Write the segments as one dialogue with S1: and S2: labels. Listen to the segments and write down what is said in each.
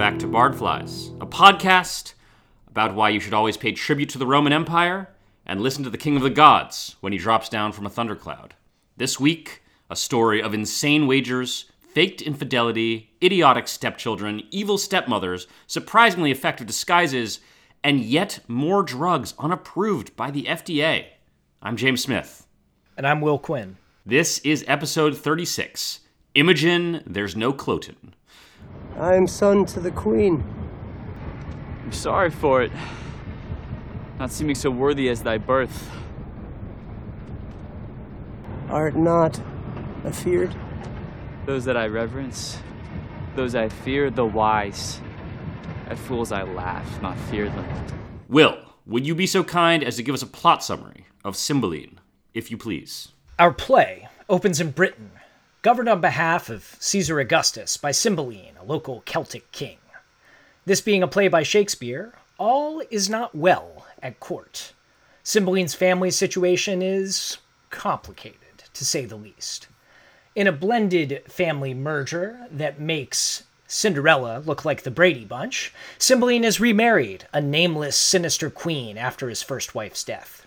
S1: back to Bardflies, a podcast about why you should always pay tribute to the Roman Empire and listen to the King of the Gods when he drops down from a thundercloud. This week, a story of insane wagers, faked infidelity, idiotic stepchildren, evil stepmothers, surprisingly effective disguises, and yet more drugs unapproved by the FDA. I'm James Smith.
S2: And I'm Will Quinn.
S1: This is episode 36 Imogen, There's No Cloten.
S3: I am son to the queen.
S4: I'm sorry for it. Not seeming so worthy as thy birth.
S3: Art not afeard?
S4: Those that I reverence, those I fear, the wise. At fools I laugh, not fear them.
S1: Will, would you be so kind as to give us a plot summary of Cymbeline, if you please?
S2: Our play opens in Britain, governed on behalf of Caesar Augustus by Cymbeline, a local Celtic king. This being a play by Shakespeare, all is not well at court. Cymbeline's family situation is complicated, to say the least. In a blended family merger that makes Cinderella look like the Brady Bunch, Cymbeline is remarried, a nameless, sinister queen after his first wife's death.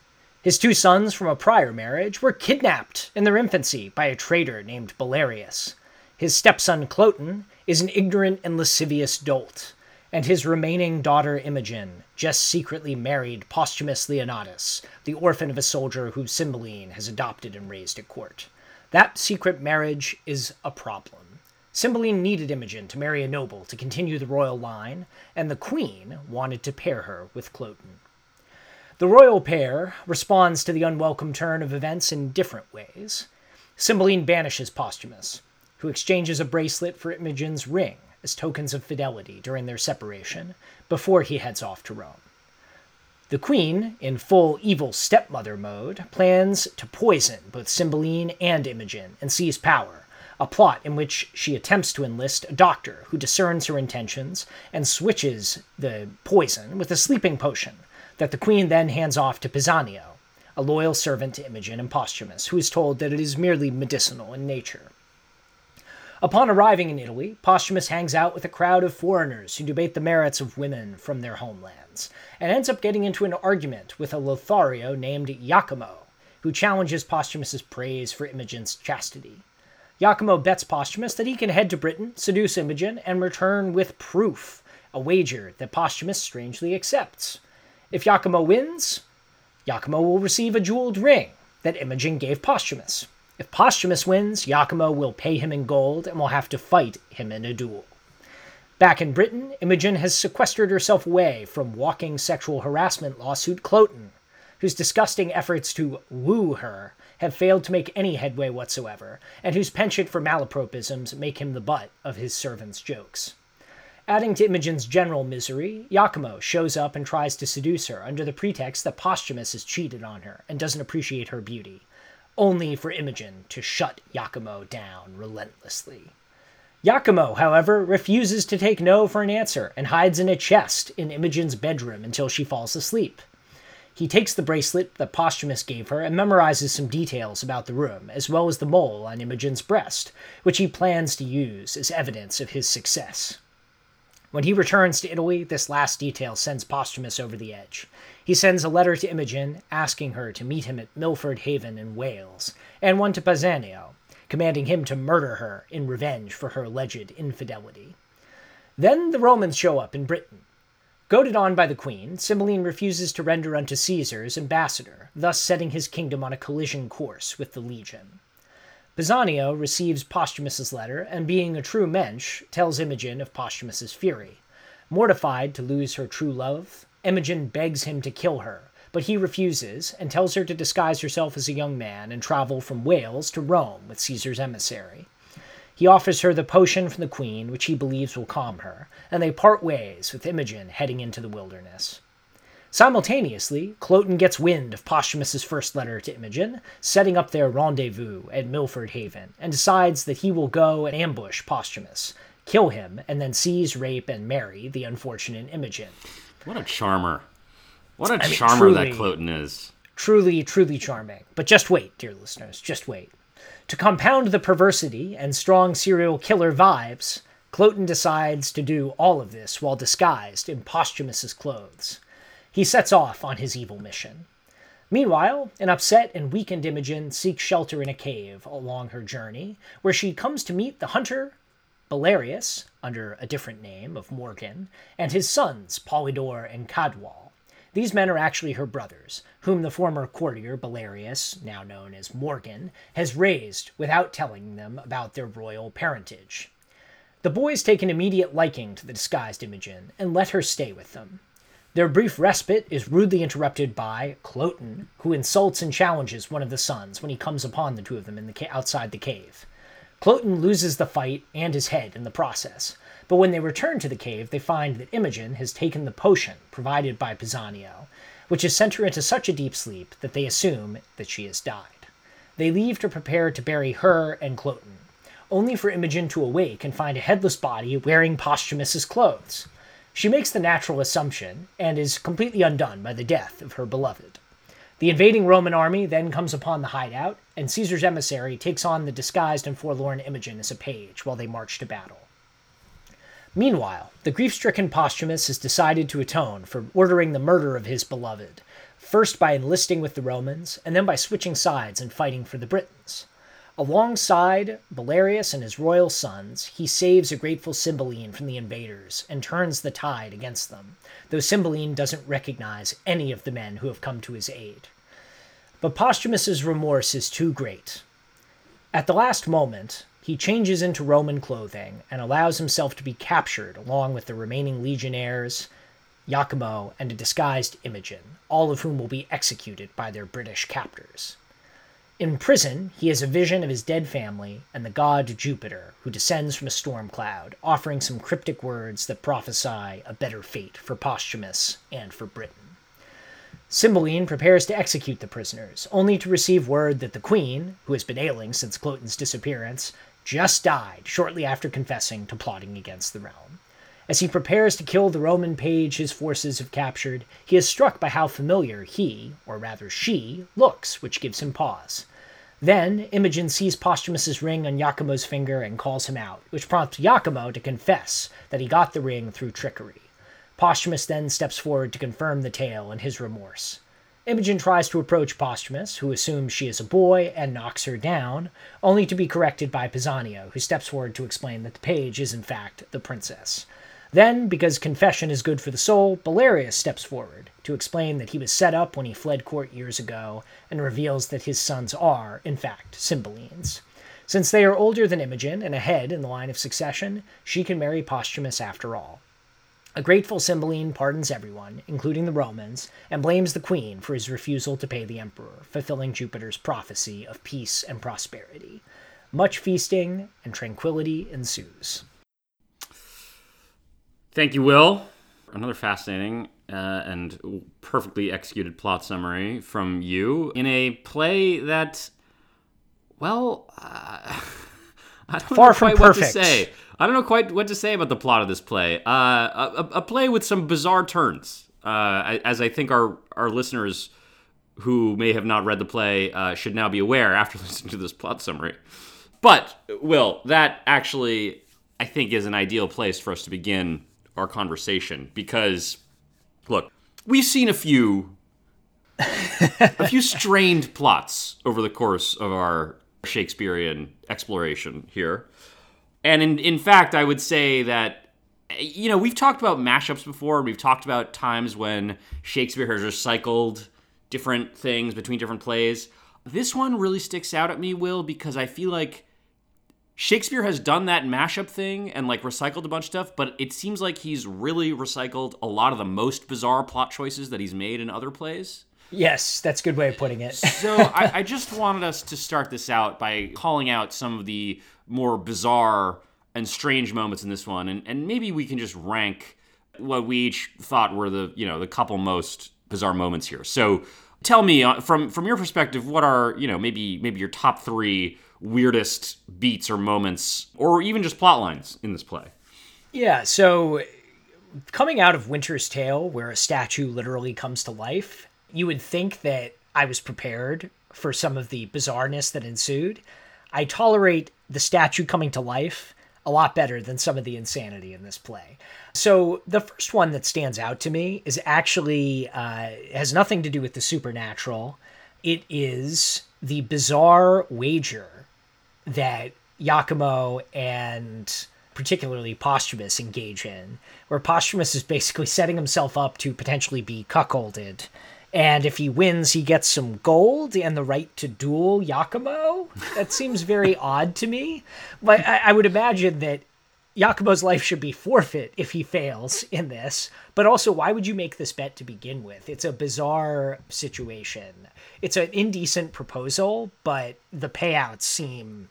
S2: His two sons from a prior marriage were kidnapped in their infancy by a traitor named Belarius. His stepson Cloten is an ignorant and lascivious dolt, and his remaining daughter Imogen just secretly married Posthumus Leonatus, the orphan of a soldier who Cymbeline has adopted and raised at court. That secret marriage is a problem. Cymbeline needed Imogen to marry a noble to continue the royal line, and the queen wanted to pair her with Cloten. The royal pair responds to the unwelcome turn of events in different ways. Cymbeline banishes Posthumus, who exchanges a bracelet for Imogen's ring as tokens of fidelity during their separation before he heads off to Rome. The queen, in full evil stepmother mode, plans to poison both Cymbeline and Imogen and seize power, a plot in which she attempts to enlist a doctor who discerns her intentions and switches the poison with a sleeping potion that the queen then hands off to Pisanio, a loyal servant to Imogen and Posthumus, who is told that it is merely medicinal in nature. Upon arriving in Italy, Posthumus hangs out with a crowd of foreigners who debate the merits of women from their homelands, and ends up getting into an argument with a Lothario named Iachimo, who challenges Posthumus's praise for Imogen's chastity. Iachimo bets Posthumus that he can head to Britain, seduce Imogen, and return with proof, a wager that Posthumus strangely accepts. If Iachimo wins, Iachimo will receive a jeweled ring that Imogen gave Posthumus. If Posthumus wins, Iachimo will pay him in gold and will have to fight him in a duel. Back in Britain, Imogen has sequestered herself away from walking sexual harassment lawsuit Cloten, whose disgusting efforts to woo her have failed to make any headway whatsoever, and whose penchant for malapropisms make him the butt of his servants' jokes. Adding to Imogen's general misery, Iachimo shows up and tries to seduce her under the pretext that Posthumus has cheated on her and doesn't appreciate her beauty, only for Imogen to shut Iachimo down relentlessly. Iachimo, however, refuses to take no for an answer and hides in a chest in Imogen's bedroom until she falls asleep. He takes the bracelet that Posthumus gave her and memorizes some details about the room, as well as the mole on Imogen's breast, which he plans to use as evidence of his success. When he returns to Italy, this last detail sends Posthumus over the edge. He sends a letter to Imogen asking her to meet him at Milford Haven in Wales, and one to Pisanio, commanding him to murder her in revenge for her alleged infidelity. Then the Romans show up in Britain. Goaded on by the queen, Cymbeline refuses to render unto Caesar's ambassador, thus setting his kingdom on a collision course with the legion. Pisanio receives Posthumus's letter, and being a true mensch, tells Imogen of Posthumus's fury. Mortified to lose her true love, Imogen begs him to kill her, but he refuses and tells her to disguise herself as a young man and travel from Wales to Rome with Caesar's emissary. He offers her the potion from the queen, which he believes will calm her, and they part ways, with Imogen heading into the wilderness. Simultaneously, Cloten gets wind of Posthumus's first letter to Imogen, setting up their rendezvous at Milford Haven, and decides that he will go and ambush Posthumus, kill him, and then seize, rape, and marry the unfortunate Imogen.
S1: What a charmer. What a
S2: I mean,
S1: charmer that. Cloten is.
S2: Truly, truly charming. But just wait, dear listeners, just wait. To compound the perversity and strong serial killer vibes, Cloten decides to do all of this while disguised in Posthumus's clothes. He sets off on his evil mission. Meanwhile, an upset and weakened Imogen seeks shelter in a cave along her journey, where she comes to meet the hunter Belarius, under a different name of Morgan, and his sons Polydore and Cadwal. These men are actually her brothers, whom the former courtier Belarius, now known as Morgan, has raised without telling them about their royal parentage. The boys take an immediate liking to the disguised Imogen and let her stay with them. Their brief respite is rudely interrupted by Cloten, who insults and challenges one of the sons when he comes upon the two of them in the ca- outside the cave. Cloten loses the fight and his head in the process, but when they return to the cave, they find that Imogen has taken the potion provided by Pisanio, which has sent her into such a deep sleep that they assume that she has died. They leave to prepare to bury her and Cloten, only for Imogen to awake and find a headless body wearing Posthumus's clothes. She makes the natural assumption and is completely undone by the death of her beloved. The invading Roman army then comes upon the hideout, and Caesar's emissary takes on the disguised and forlorn Imogen as a page while they march to battle. Meanwhile, the grief stricken Posthumus has decided to atone for ordering the murder of his beloved, first by enlisting with the Romans, and then by switching sides and fighting for the Britons. Alongside Belarius and his royal sons, he saves a grateful Cymbeline from the invaders and turns the tide against them, though Cymbeline doesn't recognize any of the men who have come to his aid. But Posthumus's remorse is too great. At the last moment, he changes into Roman clothing and allows himself to be captured along with the remaining legionnaires, Iachimo, and a disguised Imogen, all of whom will be executed by their British captors. In prison, he has a vision of his dead family and the god Jupiter, who descends from a storm cloud, offering some cryptic words that prophesy a better fate for Posthumus and for Britain. Cymbeline prepares to execute the prisoners, only to receive word that the queen, who has been ailing since Cloten's disappearance, just died shortly after confessing to plotting against the realm. As he prepares to kill the Roman page his forces have captured, he is struck by how familiar he, or rather she, looks, which gives him pause. Then Imogen sees Posthumus's ring on Iachimo's finger and calls him out, which prompts Iachimo to confess that he got the ring through trickery. Posthumus then steps forward to confirm the tale and his remorse. Imogen tries to approach Posthumus, who assumes she is a boy and knocks her down, only to be corrected by Pisanio, who steps forward to explain that the page is in fact the princess. Then, because confession is good for the soul, Belarius steps forward to explain that he was set up when he fled court years ago and reveals that his sons are, in fact, Cymbelines. Since they are older than Imogen and ahead in the line of succession, she can marry Posthumus after all. A grateful Cymbeline pardons everyone, including the Romans, and blames the queen for his refusal to pay the emperor, fulfilling Jupiter's prophecy of peace and prosperity. Much feasting and tranquility ensues.
S1: Thank you, Will. Another fascinating uh, and perfectly executed plot summary from you in a play that, well, uh, I don't
S2: Far
S1: know
S2: from
S1: quite what to say. I don't know quite what to say about the plot of this play. Uh, a, a- a play with some bizarre turns, uh, as I think our our listeners who may have not read the play uh, should now be aware after listening to this plot summary. But Will, that actually I think is an ideal place for us to begin our conversation because look, we've seen a few a few strained plots over the course of our Shakespearean exploration here. And in in fact, I would say that you know, we've talked about mashups before. We've talked about times when Shakespeare has recycled different things between different plays. This one really sticks out at me, Will, because I feel like Shakespeare has done that mashup thing and like recycled a bunch of stuff, but it seems like he's really recycled a lot of the most bizarre plot choices that he's made in other plays.
S2: Yes, that's a good way of putting it.
S1: So I, I just wanted us to start this out by calling out some of the more bizarre and strange moments in this one, and, and maybe we can just rank what we each thought were the you know the couple most bizarre moments here. So tell me uh, from from your perspective, what are you know maybe maybe your top three weirdest beats or moments, or even just plot lines in this play?
S2: Yeah, so coming out of Winter's Tale, where a statue literally comes to life, you would think that I was prepared for some of the bizarreness that ensued. I tolerate the statue coming to life a lot better than some of the insanity in this play. So the first one that stands out to me is actually uh, has nothing to do with the supernatural. It is the bizarre wager that Iachimo and particularly Posthumus engage in, where Posthumus is basically setting himself up to potentially be cuckolded. And if he wins, he gets some gold and the right to duel Iachimo. That seems very odd to me. But I, I would imagine that Iachimo's life should be forfeit if he fails in this. But also, why would you make this bet to begin with? It's a bizarre situation. It's an indecent proposal, but the payouts seem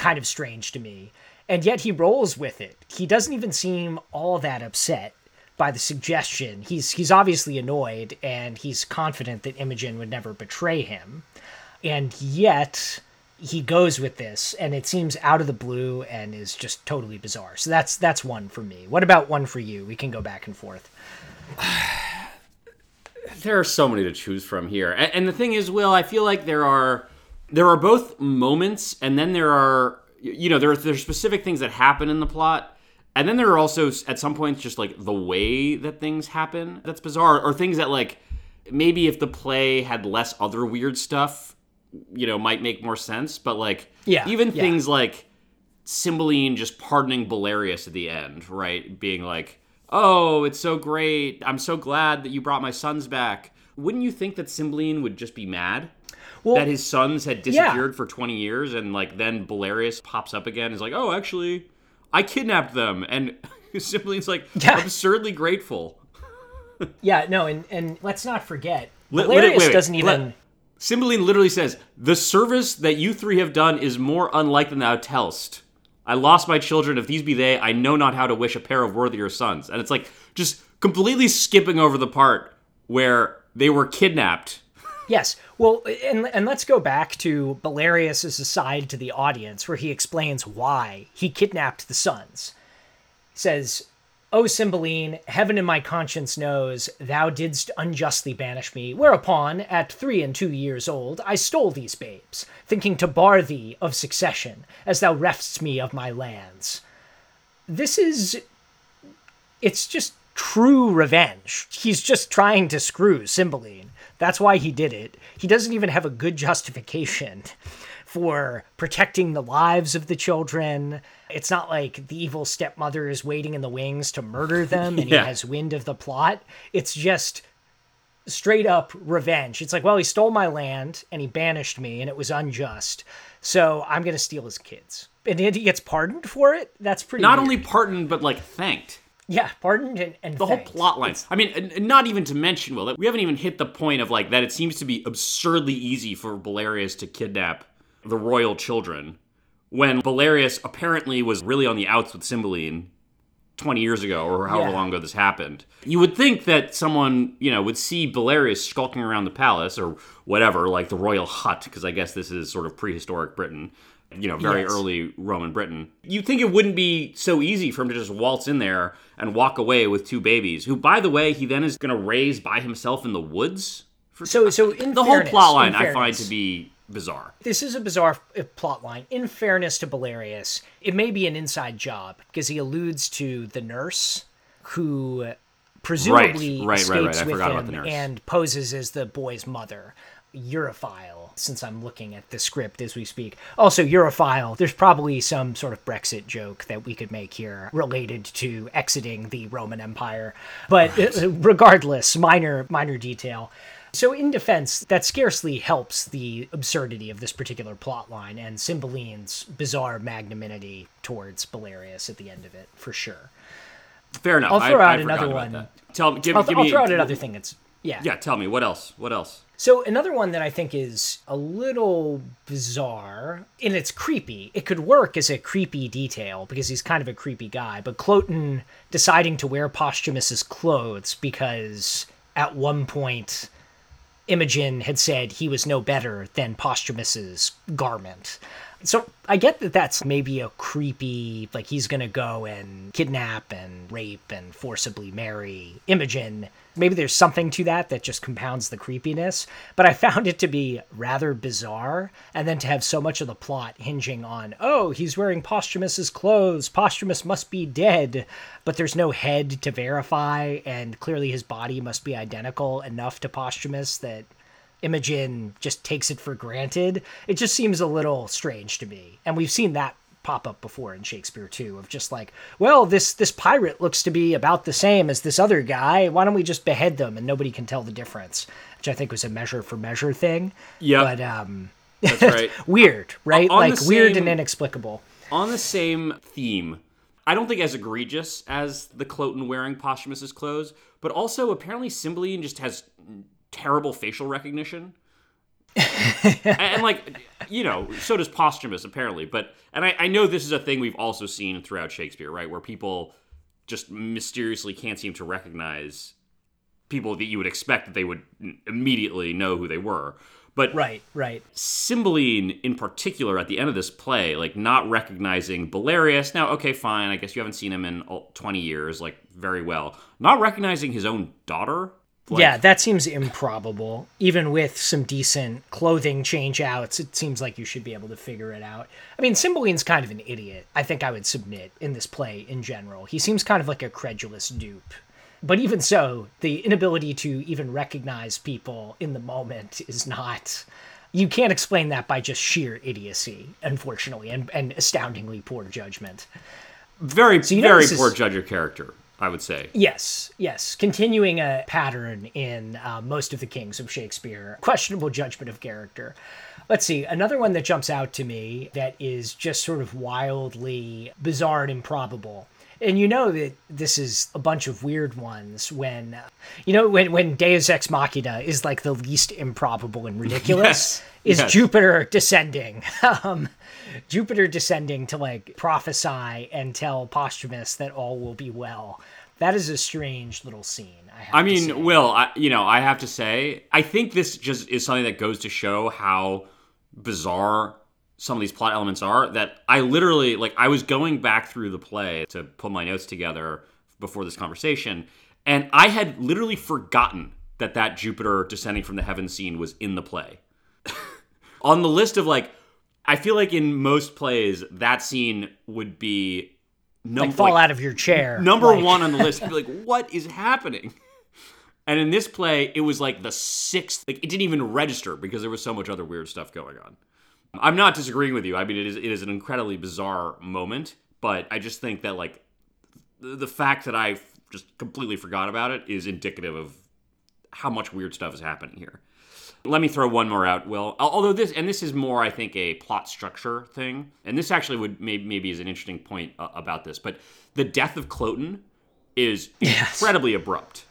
S2: kind of strange to me. And yet he rolls with it. He doesn't even seem all that upset by the suggestion. He's he's obviously annoyed and he's confident that Imogen would never betray him. And yet he goes with this and it seems out of the blue and is just totally bizarre. So that's that's one for me. What about one for you? We can go back and forth.
S1: there are so many to choose from here. And, the thing is, Will, I feel like there are there are both moments and then there are you know there are, there are specific things that happen in the plot and then there are also at some points just like the way that things happen that's bizarre or things that like maybe if the play had less other weird stuff you know might make more sense but like
S2: Yeah,
S1: even
S2: yeah.
S1: things like Cymbeline just pardoning Belarius at the end right? Being like oh it's so great. I'm so glad that you brought my sons back. Wouldn't you think that Cymbeline would just be mad
S2: Well,
S1: that his sons had disappeared for 20 years and like then Belarius pops up again and is like, "Oh, actually, I kidnapped them." And Cymbeline's like
S2: Yeah.
S1: absurdly grateful.
S2: yeah, no, and and let's not forget Belarius
S1: wait, wait,
S2: doesn't
S1: Let-
S2: even
S1: Cymbeline literally says, "The service that you three have done is more unlike than thou tellst. I lost my children. If these be they, I know not how to wish a pair of worthier sons." And it's like just completely skipping over the part where they were kidnapped.
S2: Yes. Well, and and let's go back to Belarius's aside to the audience where he explains why he kidnapped the sons. He says, "O Cymbeline, heaven in my conscience knows thou didst unjustly banish me, whereupon at 3 and 2 years old I stole these babes, thinking to bar thee of succession, as thou reftst me of my lands." This is it's just true revenge. He's just trying to screw Cymbeline. That's why he did it. He doesn't even have a good justification for protecting the lives of the children. It's not like the evil stepmother is waiting in the wings to murder them and
S1: Yeah.
S2: he has wind of the plot. It's just straight up revenge. It's like, well, he stole my land and he banished me and it was unjust. So I'm going to steal his kids. And he gets pardoned for it? That's pretty
S1: Not
S2: weird.
S1: only pardoned, but like thanked.
S2: Yeah, pardoned and, and
S1: the whole plot line. I mean, and, and not even to mention, Will, that we haven't even hit the point of like that. It seems to be absurdly easy for Belarius to kidnap the royal children, when Belarius apparently was really on the outs with Cymbeline twenty years ago, or however
S2: Yeah.
S1: long ago this happened. You would think that someone, you know, would see Belarius skulking around the palace or whatever, like the royal hut, because I guess this is sort of prehistoric Britain. You know, very
S2: Yes.
S1: early Roman Britain. You'd think it wouldn't be so easy for him to just waltz in there and walk away with two babies, who, by the way, he then is going to raise by himself in the woods. For
S2: So, so in
S1: the
S2: fairness,
S1: whole plot line I find to be bizarre.
S2: this is a bizarre uh, plot line. In fairness to Belarius, it may be an inside job because he alludes to the nurse who presumably
S1: Right, right, right, right.
S2: escapes
S1: I
S2: with
S1: forgot about
S2: him
S1: the nurse.
S2: and poses as the boy's mother. Euriphile, since I'm looking at the script as we speak. Also, Europhile, there's probably some sort of Brexit joke that we could make here related to exiting the Roman Empire. But uh, regardless, minor minor detail. So, in defense, that scarcely helps the absurdity of this particular plot line and Cymbeline's bizarre magnanimity towards Belarius at the end of it, for sure.
S1: Fair enough.
S2: I'll throw
S1: I
S2: out
S1: forgot
S2: another one.
S1: that. Tell me, give,
S2: I'll,
S1: give
S2: I'll
S1: me.
S2: throw out another thing that's. Yeah.
S1: Yeah, tell me what else? What else?
S2: So another one that I think is a little bizarre, and it's creepy. It could work as a creepy detail because he's kind of a creepy guy. But Cloten deciding to wear Posthumus's clothes because at one point Imogen had said he was no better than Posthumus's garment. So I get that that's maybe a creepy, like he's going to go and kidnap and rape and forcibly marry Imogen. Maybe there's something to that that just compounds the creepiness, but I found it to be rather bizarre. And then to have so much of the plot hinging on, oh, he's wearing Posthumus's clothes, Posthumus must be dead, but there's no head to verify, and clearly his body must be identical enough to Posthumus that Imogen just takes it for granted. It just seems a little strange to me. And we've seen that pop up before in Shakespeare too of just like, well, this this pirate looks to be about the same as this other guy. Why don't we just behead them and nobody can tell the difference? Which I think was a measure for measure thing.
S1: Yeah.
S2: But um
S1: That's right.
S2: weird, right?
S1: On
S2: like
S1: the
S2: weird and inexplicable.
S1: On the same theme, I don't think as egregious as the Cloten wearing Posthumus's clothes, but also apparently Cymbeline just has terrible facial recognition. and, and, like, you know, so does Posthumus apparently. But and I, I know this is a thing we've also seen throughout Shakespeare, right, where people just mysteriously can't seem to recognize people that you would expect that they would immediately know who they were. But
S2: Right, right.
S1: Cymbeline in particular at the end of this play, like not recognizing Belarius. Now, okay, fine. I guess you haven't seen him in 20 years, like very well. Not recognizing his own daughter. Like,
S2: yeah, that seems improbable. Even with some decent clothing change outs, it seems like you should be able to figure it out. I mean, Cymbeline's kind of an idiot, I think I would submit, in this play in general. He seems kind of like a credulous dupe. But even so, the inability to even recognize people in the moment is not. You can't explain that by just sheer idiocy, unfortunately, and, and astoundingly poor judgment.
S1: Very,
S2: know
S1: very
S2: this is-
S1: poor judge of character, I would say.
S2: Yes, yes. Continuing a pattern in uh, most of the kings of Shakespeare, questionable judgment of character. Let's see, another one that jumps out to me that is just sort of wildly bizarre and improbable. And you know that this is a bunch of weird ones when, you know, when, when Deus Ex Machina is like the least improbable and ridiculous,
S1: Yes,
S2: is
S1: yes.
S2: Jupiter descending. um, Jupiter descending to like prophesy and tell Posthumus that all will be well. That is a strange little scene. I, have
S1: I
S2: to say.
S1: mean, Will, I, you know, I have to say, I think this just is something that goes to show how bizarre some of these plot elements are. That I literally, like, I was going back through the play to put my notes together before this conversation, and I had literally forgotten that that Jupiter descending from the heavens scene was in the play. On the list of like, I feel like in most plays that scene would be num-
S2: like fall
S1: like,
S2: out of your chair.
S1: number
S2: Like,
S1: one on the list. Be like, what is happening? And in this play, it was like the sixth. Like it didn't even register because there was so much other weird stuff going on. I'm not disagreeing with you. I mean, it is it is an incredibly bizarre moment, but I just think that like the fact that I just completely forgot about it is indicative of how much weird stuff is happening here. Let me throw one more out, Will. Although this, and this is more, I think, a plot structure thing, and this actually would maybe, maybe is an interesting point uh, about this. But the death of Cloten is incredibly abrupt.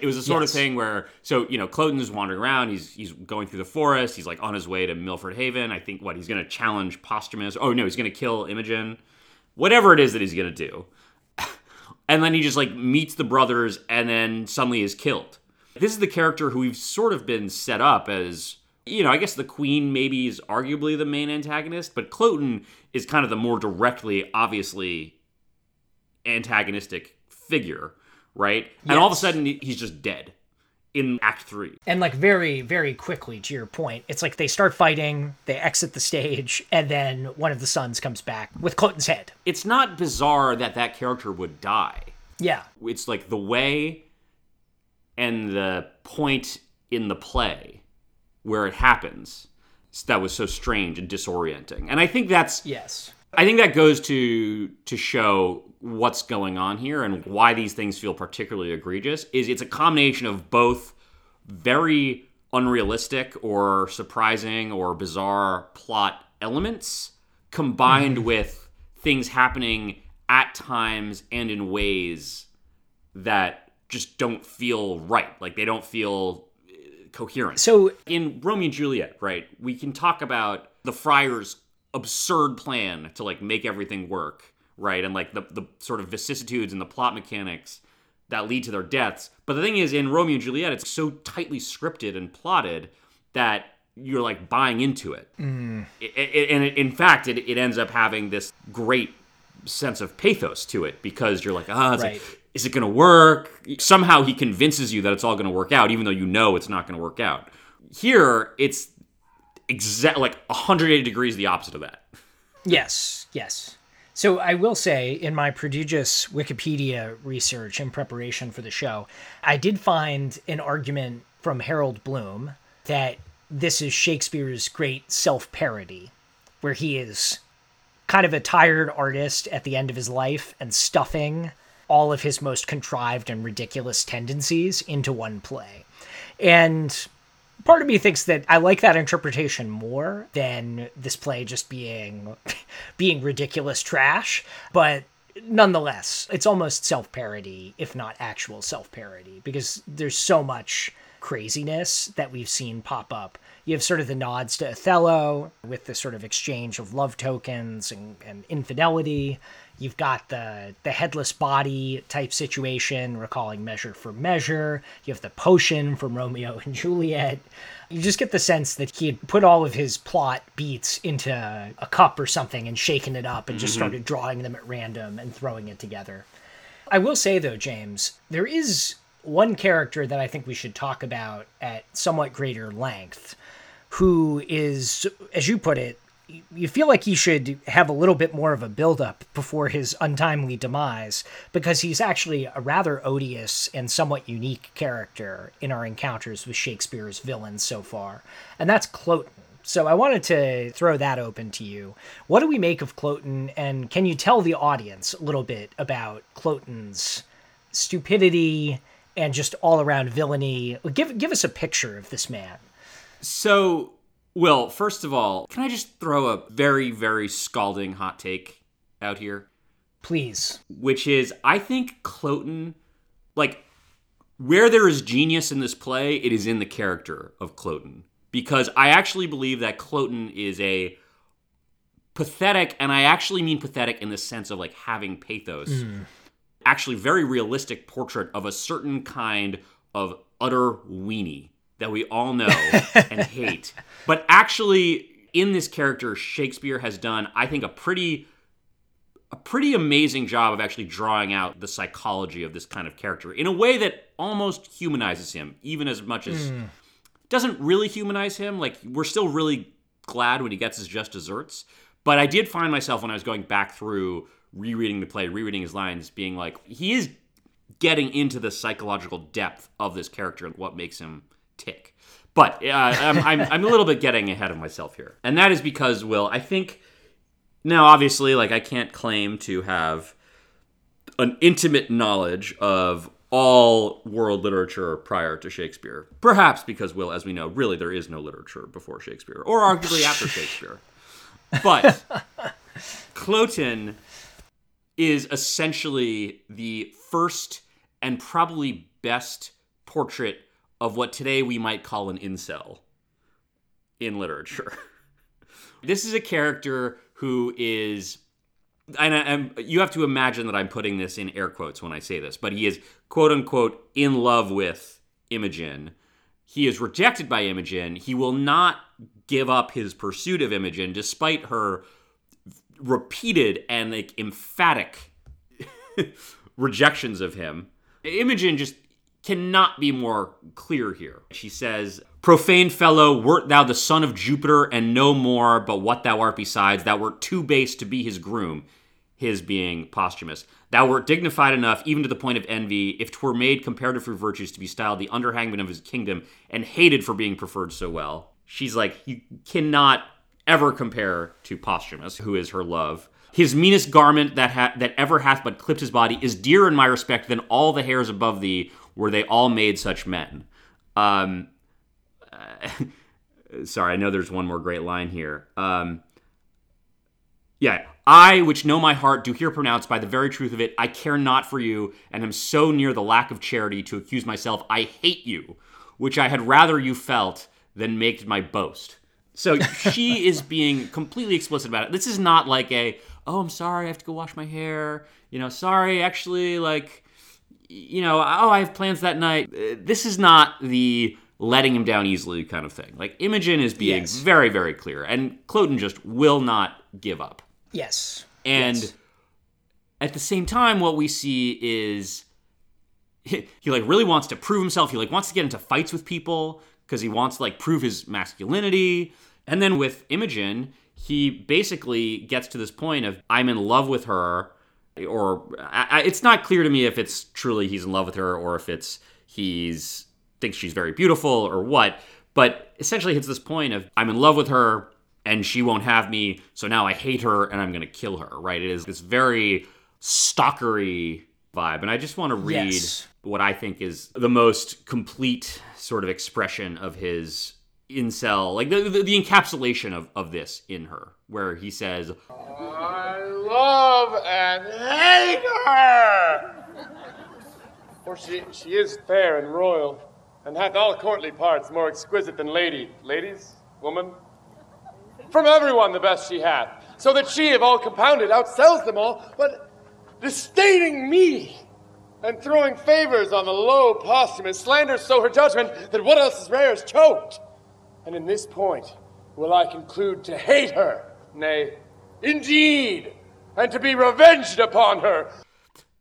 S1: It was a sort
S2: Yes.
S1: of thing where, so you know, Cloten is wandering around. He's he's going through the forest. He's like on his way to Milford Haven. I think what he's going to challenge Posthumus. Oh no, he's going to kill Imogen. Whatever it is that he's going to do, and then he just like meets the brothers, and then suddenly is killed. This is the character who we've sort of been set up as, you know, I guess the queen maybe is arguably the main antagonist, but Cloten is kind of the more directly, obviously antagonistic figure, right? And all of a sudden he's just dead in Act Three.
S2: And like very, very quickly to your point, it's like they start fighting, they exit the stage, and then one of the sons comes back with Cloten's head.
S1: It's not bizarre that that character would die.
S2: Yeah.
S1: It's like the way and the point in the play where it happens that was so strange and disorienting. And I think that's
S2: Yes.
S1: I think that goes to to show what's going on here and why these things feel particularly egregious is it's a combination of both very unrealistic or surprising or bizarre plot elements combined mm-hmm. with things happening at times and in ways that just don't feel right like they don't feel uh, coherent
S2: So
S1: in Romeo and Juliet, right, we can talk about the friar's absurd plan to like make everything work, right, and like the the sort of vicissitudes and the plot mechanics that lead to their deaths. But the thing is, in Romeo and Juliet, it's so tightly scripted and plotted that you're like buying into it. It- it- and it, in fact, it, it ends up having this great sense of pathos to it because you're like, ah, it's
S2: Right.
S1: like, is it going to work? Somehow he convinces you that it's all going to work out, even though you know it's not going to work out. Here, it's exact like 180 degrees the opposite of that.
S2: Yes, yes. So I will say, in my prodigious Wikipedia research in preparation for the show, I did find an argument from Harold Bloom that this is Shakespeare's great self parody, where he is kind of a tired artist at the end of his life and stuffing all of his most contrived and ridiculous tendencies into one play. And part of me thinks that I like that interpretation more than this play just being being ridiculous trash, but nonetheless, it's almost self-parody if not actual self-parody because there's so much craziness that we've seen pop up. You have sort of the nods to Othello with the sort of exchange of love tokens and, and infidelity. You've got the the headless body type situation, recalling Measure for Measure. You have the potion from Romeo and Juliet. You just get the sense that he had put all of his plot beats into a cup or something and shaken it up and just mm-hmm. started drawing them at random and throwing it together. I will say though, James, there is one character that I think we should talk about at somewhat greater length, who is, as you put it, you feel like he should have a little bit more of a build-up before his untimely demise, because he's actually a rather odious and somewhat unique character in our encounters with Shakespeare's villains so far, and that's Cloten. So I wanted to throw that open to you. What do we make of Cloten, and can you tell the audience a little bit about Cloten's stupidity and just all-around villainy? Give give us a picture of this man.
S1: So, Will, first of all, can I just throw a very, very scalding hot take out here?
S2: Please.
S1: Which is, I think Cloten, like, where there is genius in this play, it is in the character of Cloten. Because I actually believe that Cloten is a pathetic, and I actually mean pathetic in the sense of like having pathos, hmm. actually very realistic portrait of a certain kind of utter weenie that we all know and hate. But actually, in this character, Shakespeare has done, I think, a pretty a pretty amazing job of actually drawing out the psychology of this kind of character in a way that almost humanizes him, even as much as hmm. doesn't really humanize him. Like we're still really glad when he gets his just desserts. But I did find myself when I was going back through rereading the play, rereading his lines, being like, he is getting into the psychological depth of this character and what makes him tick. But uh, I'm, I'm, I'm a little bit getting ahead of myself here. And that is because, Will, I think now, obviously, like I can't claim to have an intimate knowledge of all world literature prior to Shakespeare. Perhaps because, Will, as we know, really there is no literature before Shakespeare, or arguably after Shakespeare. But Cloten is essentially the first and probably best portrait of what today we might call an incel in literature. this is a character who is and, I, and you have to imagine that I'm putting this in air quotes when I say this, but he is quote unquote in love with Imogen. He is rejected by Imogen. He will not give up his pursuit of Imogen despite her repeated and like emphatic rejections of him. Imogen just cannot be more clear here. She says, Profane fellow, wert thou the son of Jupiter, and no more but what thou art besides, thou wert too base to be his groom, his being Posthumus. Thou wert dignified enough, even to the point of envy, if 'twere made comparative for virtues to be styled the underhangman of his kingdom, and hated for being preferred so well. She's like, you cannot ever compare to Posthumus, who is her love. His meanest garment that ha- that ever hath but clipped his body is dearer in my respect than all the hairs above thee, were they all made such men. Um, sorry, I know there's one more great line here. Um, yeah, I, which know my heart, do here pronounce by the very truth of it, I care not for you, and am so near the lack of charity to accuse myself, I hate you, which I had rather you felt than make my boast. So she is being completely explicit about it. This is not like a, oh, I'm sorry, I have to go wash my hair. You know, sorry, actually, like, you know, oh, I have plans that night. Uh, This is not the letting him down easily kind of thing. Like Imogen is being
S2: Yes.
S1: very, very clear, and Cloten just will not give up.
S2: Yes.
S1: And
S2: Yes.
S1: at the same time, what we see is he, he like really wants to prove himself. He like wants to get into fights with people because he wants to like prove his masculinity. And then with Imogen, he basically gets to this point of I'm in love with her, or I, I, it's not clear to me if it's truly he's in love with her or if it's he's thinks she's very beautiful or what. But essentially, hits this point of I'm in love with her and she won't have me, so now I hate her and I'm going to kill her. Right? It is this very stalkery vibe, and I just want to read
S2: Yes.
S1: what I think is the most complete sort of expression of his incel, like the, the, the encapsulation of, of this in her, where he says,
S5: love and hate her! For she, she is fair and royal, and hath all courtly parts more exquisite than lady. Ladies? Woman? From everyone the best she hath, so that she, of all compounded, outsells them all, but disdaining me, and throwing favors on the low Posthumus, slanders so her judgment that what else is rare is choked. And in this point will I conclude to hate her, nay, indeed, and to be revenged upon her.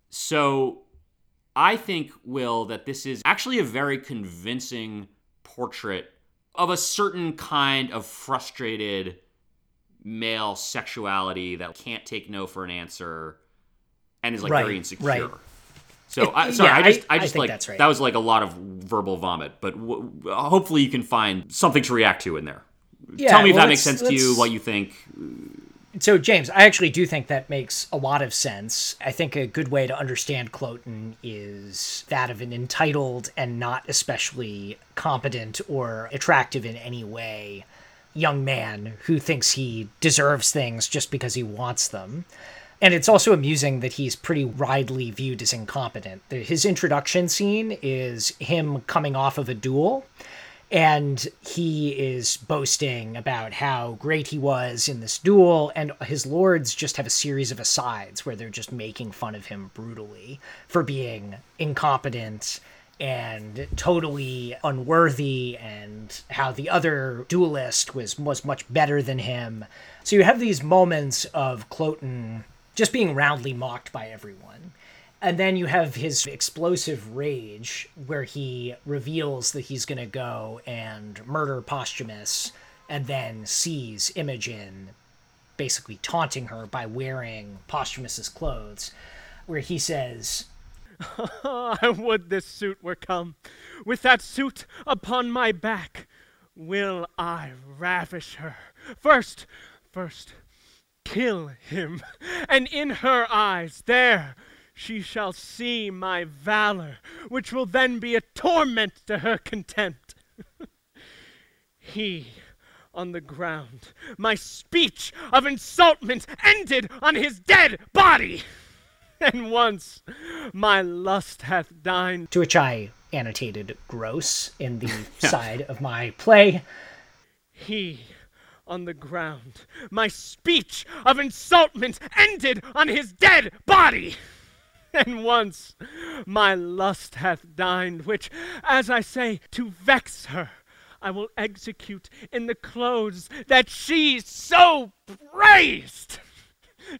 S1: So I think, Will, that this is actually a very convincing portrait of a certain kind of frustrated male sexuality that can't take no for an answer and is like
S2: Right,
S1: very insecure.
S2: right.
S1: So
S2: It-
S1: I, sorry,
S2: yeah,
S1: I just,
S2: I-
S1: I
S2: I
S1: just
S2: think
S1: like
S2: that's right.
S1: that was like a lot of verbal vomit, but w- hopefully you can find something to react to in there.
S2: Yeah,
S1: Tell me if that makes sense to you, what you think.
S2: So, James, I actually do think that makes a lot of sense. I think a good way to understand Cloten is that of an entitled and not especially competent or attractive in any way young man who thinks he deserves things just because he wants them. And it's also amusing that he's pretty widely viewed as incompetent. His introduction scene is him coming off of a duel and he is boasting about how great he was in this duel and his lords just have a series of asides where they're just making fun of him brutally for being incompetent and totally unworthy and how the other duelist was was much better than him. So you have these moments of Cloten just being roundly mocked by everyone and then you have his explosive rage where he reveals that he's going to go and murder Posthumus and then sees Imogen basically taunting her by wearing Posthumus's clothes, where he says,
S6: I would this suit were come. With that suit upon my back, will I ravish her. First, first, kill him, and in her eyes, there, she shall see my valor, which will then be a torment to her contempt. he on the ground, my speech of insultment ended on his dead body. And once my lust hath dined,
S2: to which I annotated gross in the side of my play.
S6: he on the ground, my speech of insultment ended on his dead body. And once my lust hath dined, which, as I say, to vex her, I will execute in the clothes that she so praised.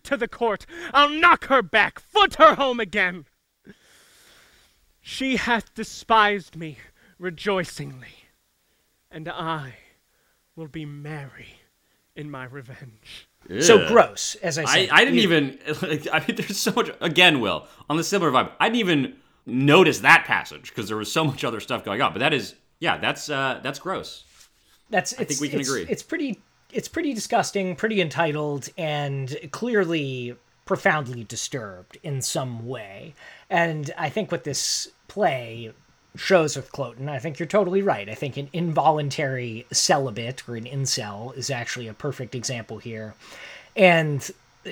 S6: To the court, I'll knock her back, foot her home again. She hath despised me rejoicingly, and I will be merry in my revenge.
S2: So gross, as I
S1: I,
S2: said.
S1: I didn't
S2: You-
S1: even like, I mean there's so much again will on the similar vibe I didn't even notice that passage because there was so much other stuff going on but that is yeah that's uh that's gross
S2: That's it's,
S1: think we can
S2: it's,
S1: agree.
S2: It's pretty it's pretty disgusting, pretty entitled, and clearly profoundly disturbed in some way. And I think what this play shows with Cloten, I think you're totally right. I think an involuntary celibate or an incel is actually a perfect example here. And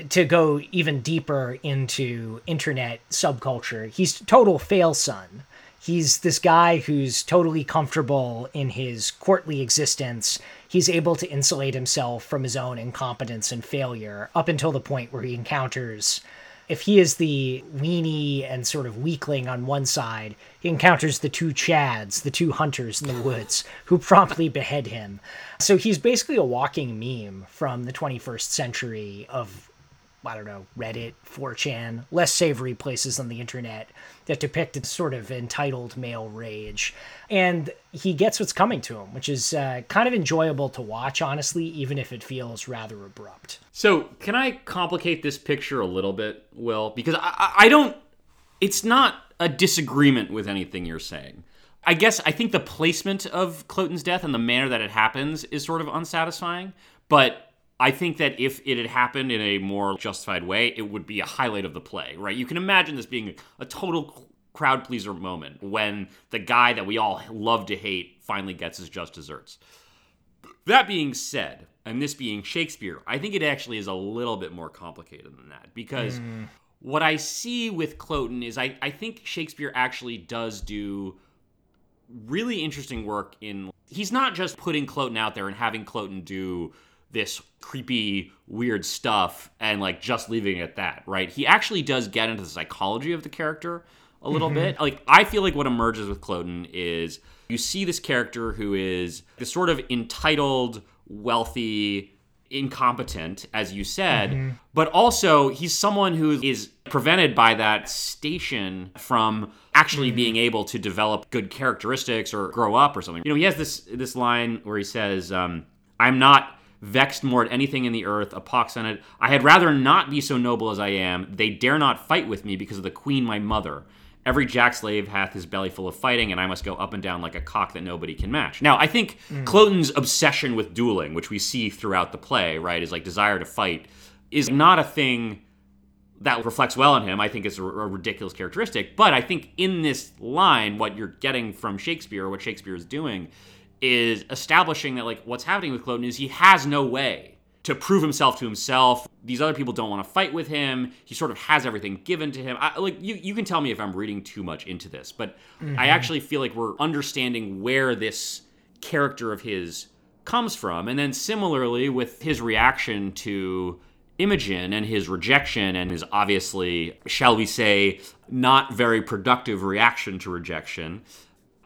S2: to go even deeper into internet subculture, he's total fail son. He's this guy who's totally comfortable in his courtly existence. He's able to insulate himself from his own incompetence and failure up until the point where he encounters if he is the weenie and sort of weakling on one side, he encounters the two Chads, the two hunters in the mm. woods, who promptly behead him. So he's basically a walking meme from the 21st century of I don't know, Reddit, 4chan, less savory places on the internet that depict sort of entitled male rage. And he gets what's coming to him, which is uh, kind of enjoyable to watch, honestly, even if it feels rather abrupt.
S1: So, can I complicate this picture a little bit, Will? Because I, I don't, it's not a disagreement with anything you're saying. I guess I think the placement of Cloten's death and the manner that it happens is sort of unsatisfying, but I think that if it had happened in a more justified way, it would be a highlight of the play, right? You can imagine this being a total crowd pleaser moment when the guy that we all love to hate finally gets his just desserts. That being said, and this being Shakespeare, I think it actually is a little bit more complicated than that because mm. what I see with Cloten is I, I think Shakespeare actually does do really interesting work in. He's not just putting Cloten out there and having Cloten do this creepy, weird stuff and like just leaving it at that, right? He actually does get into the psychology of the character a little mm-hmm. bit. Like, I feel like what emerges with Cloten is you see this character who is this sort of entitled, wealthy, incompetent, as you said, mm-hmm. but also he's someone who is prevented by that station from actually mm-hmm. being able to develop good characteristics or grow up or something. You know, he has this this line where he says, um, "I'm not." Vexed more at anything in the earth, a pox on it. I had rather not be so noble as I am. They dare not fight with me because of the queen my mother. Every jack slave hath his belly full of fighting, and I must go up and down like a cock that nobody can match. Now, I think mm. Cloten's obsession with dueling, which we see throughout the play, right, is like desire to fight, is not a thing that reflects well on him. I think it's a, a ridiculous characteristic. But I think in this line, what you're getting from Shakespeare, or what Shakespeare is doing, is establishing that like what's happening with Cloten is he has no way to prove himself to himself. These other people don't want to fight with him. He sort of has everything given to him. I, like you, you can tell me if I'm reading too much into this, but mm-hmm. I actually feel like we're understanding where this character of his comes from, and then similarly with his reaction to Imogen and his rejection and his obviously, shall we say, not very productive reaction to rejection.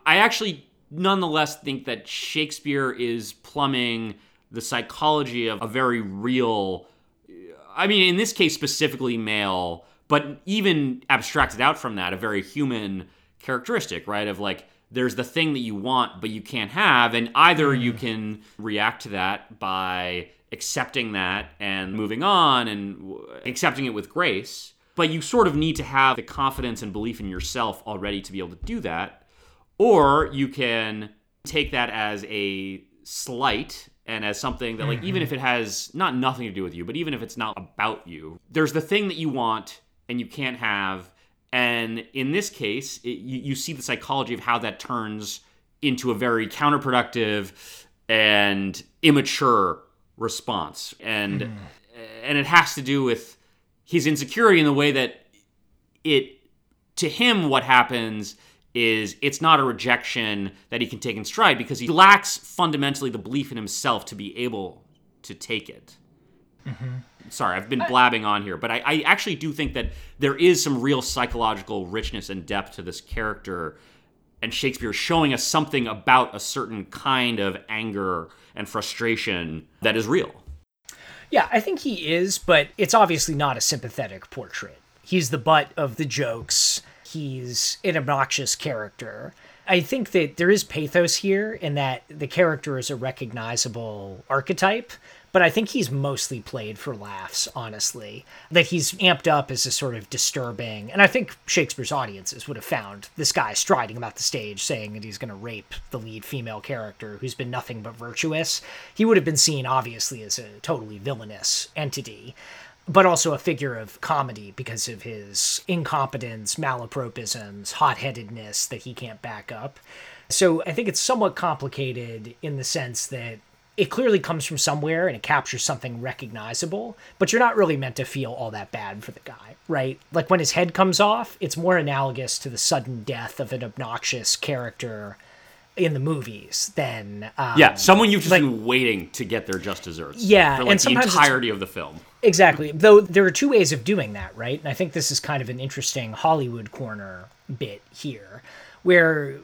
S1: I actually nonetheless think that Shakespeare is plumbing the psychology of a very real, I mean, in this case, specifically male, but even abstracted out from that, a very human characteristic, right? Of like, there's the thing that you want, but you can't have. And either you hmm. can react to that by accepting that and moving on and accepting it with grace. But you sort of need to have the confidence and belief in yourself already to be able to do that. Or you can take that as a slight and as something that like even if it has not nothing to do with you but even if it's not about you there's the thing that you want and you can't have. And in this case it, you, you see the psychology of how that turns into a very counterproductive and immature response. And mm. and it has to do with his insecurity in the way that it to him what happens is it's not a rejection that he can take in stride because he lacks fundamentally the belief in himself to be able to take it. Mm-hmm. Sorry, I've been blabbing on here, but I, I, actually do think that there is some real psychological richness and depth to this character, and Shakespeare showing us something about a certain kind of anger and frustration that is real.
S2: Yeah, I think he is, but it's obviously not a sympathetic portrait. He's the butt of the jokes he's an obnoxious character. I think that there is pathos here in that the character is a recognizable archetype, but I think he's mostly played for laughs, honestly. That he's amped up as a sort of disturbing, and I think Shakespeare's audiences would have found this guy striding about the stage saying that he's going to rape the lead female character who's been nothing but virtuous. He would have been seen, obviously, as a totally villainous entity but also a figure of comedy because of his incompetence, malapropisms, hot headedness that he can't back up. So I think it's somewhat complicated in the sense that it clearly comes from somewhere and it captures something recognizable, but you're not really meant to feel all that bad for the guy, right? Like when his head comes off, it's more analogous to the sudden death of an obnoxious character in the movies than um,
S1: Yeah, someone you've just
S2: like-
S1: been waiting to get their just desserts.
S2: Yeah,
S1: for
S2: and
S1: the entirety of the film.
S2: Exactly. Though there are two ways of doing that, right? And I think this is kind of an interesting Hollywood corner bit here, where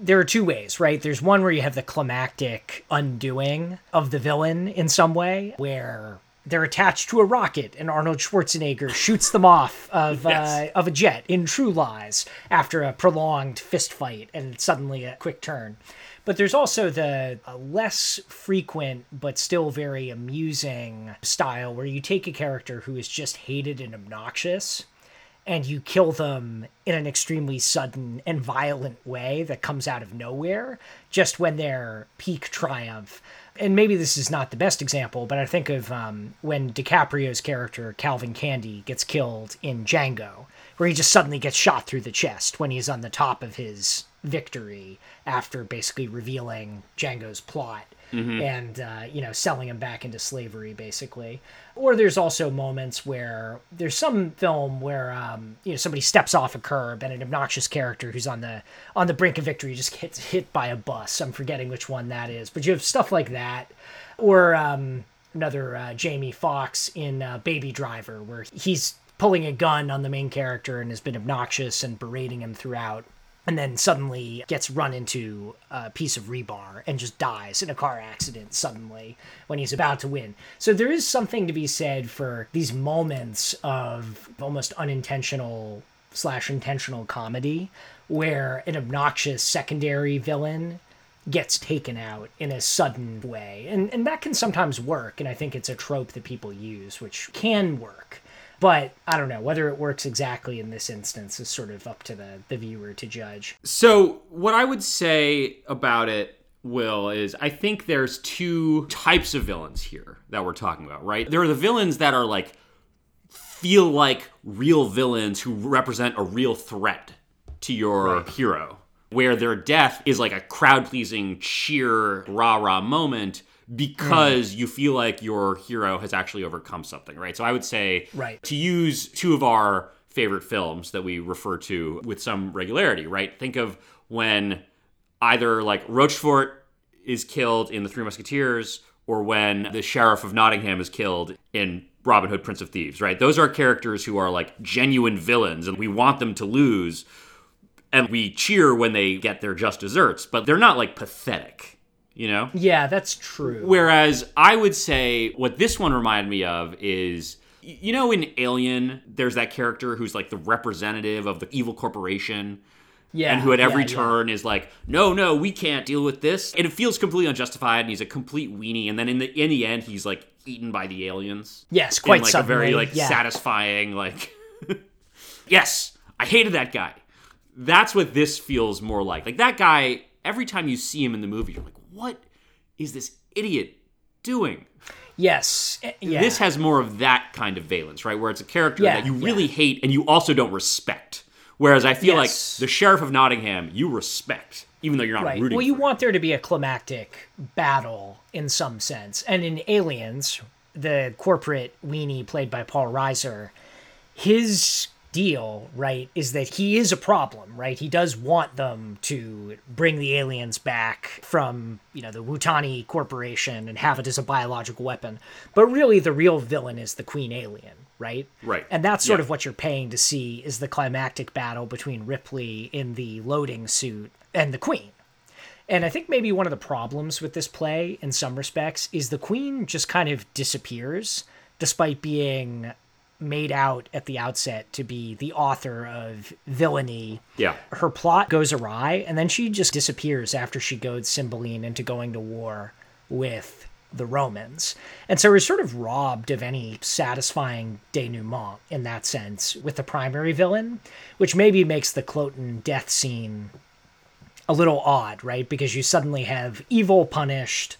S2: there are two ways, right? There's one where you have the climactic undoing of the villain in some way, where they're attached to a rocket and Arnold Schwarzenegger shoots them off of
S1: Yes.
S2: uh, of a jet in True Lies after a prolonged fist fight and suddenly a quick turn. But there's also the uh, less frequent but still very amusing style where you take a character who is just hated and obnoxious and you kill them in an extremely sudden and violent way that comes out of nowhere just when they're peak triumph. And maybe this is not the best example, but I think of um, when DiCaprio's character, Calvin Candie, gets killed in Django, where he just suddenly gets shot through the chest when he's on the top of his victory after basically revealing Django's plot and uh, you know selling him back into slavery basically. Or there's also moments where there's some film where um, you know somebody steps off a curb and an obnoxious character who's on the on the brink of victory just gets hit by a bus. I'm forgetting which one that is but you have stuff like that. Or um, another uh, jamie Foxx in uh, baby driver where he's pulling a gun on the main character and has been obnoxious and berating him throughout and then suddenly gets run into a piece of rebar and just dies in a car accident suddenly when he's about to win. So there is something to be said for these moments of almost unintentional slash intentional comedy where an obnoxious secondary villain gets taken out in a sudden way. And and that can sometimes work, and I think it's a trope that people use, which can work. But I don't know whether it works exactly in this instance is sort of up to the, the viewer to judge.
S1: So, what I would say about it, Will, is I think there's two types of villains here that we're talking about, right? There are the villains that are like feel like real villains who represent a real threat to your hero, where their death is like a crowd pleasing cheer, rah rah moment Mm. because you feel like your hero has actually overcome something, right? So I would say
S2: Right.
S1: to use two of our favorite films that we refer to with some regularity, right? Think of when either like Rochefort is killed in The Three Musketeers or when the Sheriff of Nottingham is killed in Robin Hood, Prince of Thieves, right? Those are characters who are like genuine villains and we want them to lose and we cheer when they get their just desserts, but they're not like pathetic, you know?
S2: Yeah, that's true.
S1: Whereas I would say what this one reminded me of is you know in Alien there's that character who's like the representative of the evil corporation
S2: yeah,
S1: and who at every
S2: yeah, yeah.
S1: turn is like no no we can't deal with this and it feels completely unjustified and he's a complete weenie and then in the in the end he's like eaten by the aliens
S2: Yes,
S1: in
S2: quite
S1: like
S2: suddenly.
S1: a very like
S2: yeah.
S1: satisfying like yes I hated that guy that's what this feels more like like that guy every time you see him in the movie you're like what is this idiot doing
S2: Yes, eh, yeah.
S1: this has more of that kind of valence, right? Where it's a character
S2: Yeah,
S1: that you
S2: yeah.
S1: really hate and you also don't respect. Whereas I feel
S2: Yes.
S1: like the Sheriff of Nottingham, you respect, even though you're not
S2: right.
S1: rooting.
S2: Well, you want there to be a climactic battle in some sense, and in Aliens, the corporate weenie played by Paul Reiser, his deal, right, is that he is a problem, right? He does want them to bring the aliens back from, you know, the Yutani Corporation and have it as a biological weapon. But really, the real villain is the Queen Alien, right?
S1: Right.
S2: And that's sort
S1: Yeah.
S2: of what you're paying to see is the climactic battle between Ripley in the loading suit and the Queen. And I think maybe one of the problems with this play, in some respects, is the queen just kind of disappears, despite being made out at the outset to be the author of villainy.
S1: Yeah.
S2: Her plot goes awry, and then she just disappears after she goads Cymbeline into going to war with the Romans. And so we're sort of robbed of any satisfying denouement in that sense with the primary villain, which maybe makes the Cloten death scene a little odd, right? Because you suddenly have evil punished,